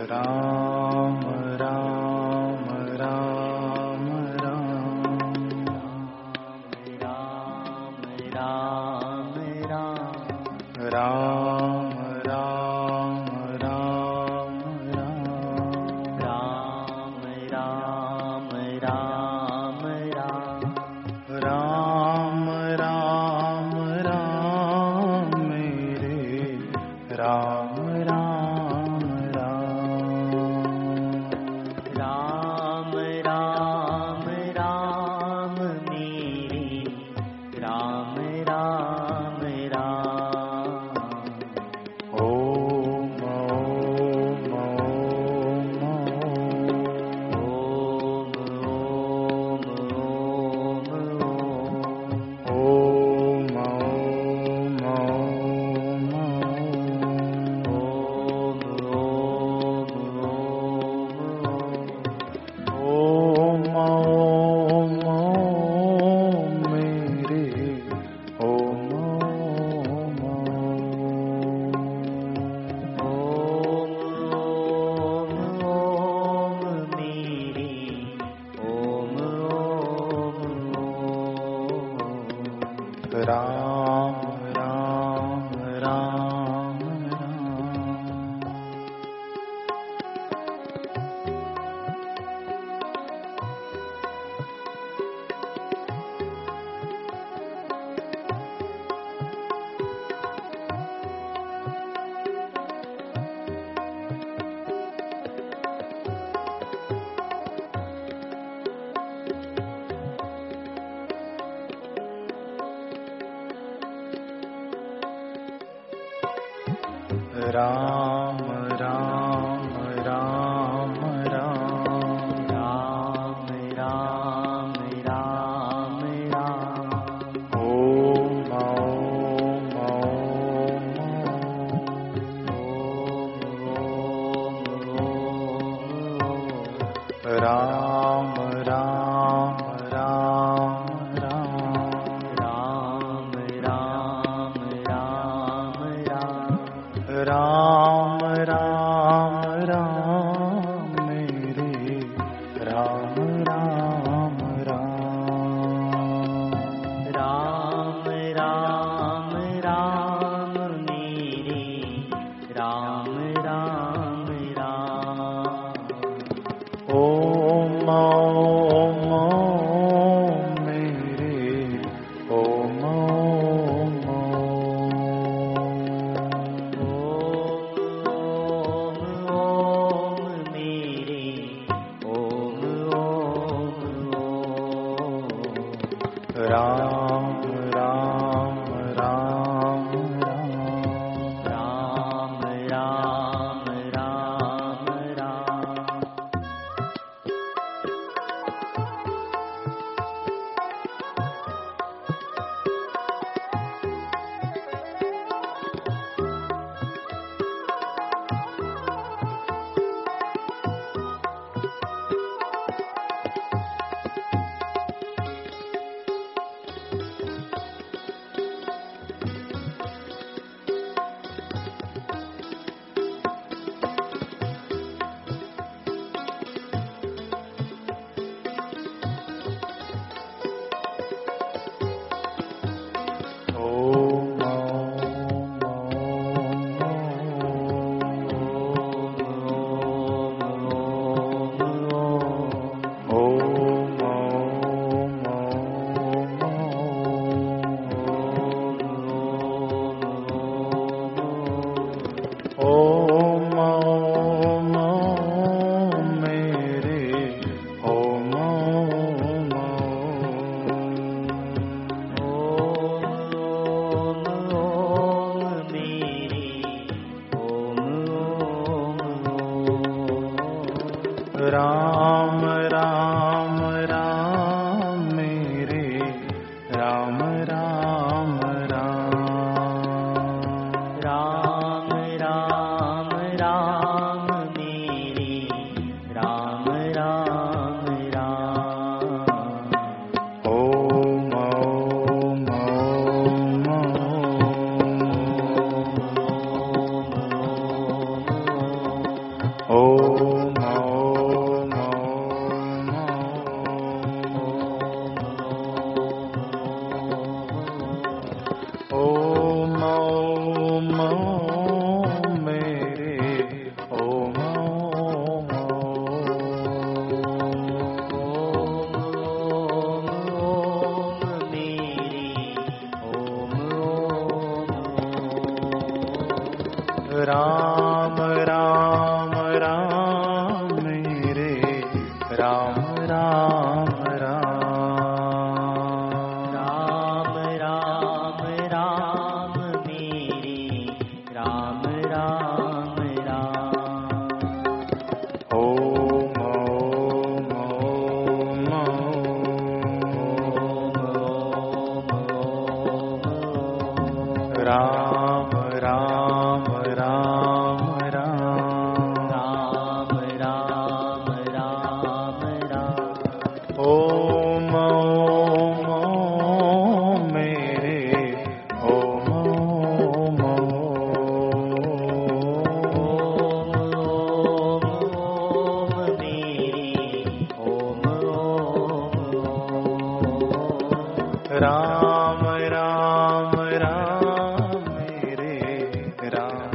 Ram Ram Ram Ram Down.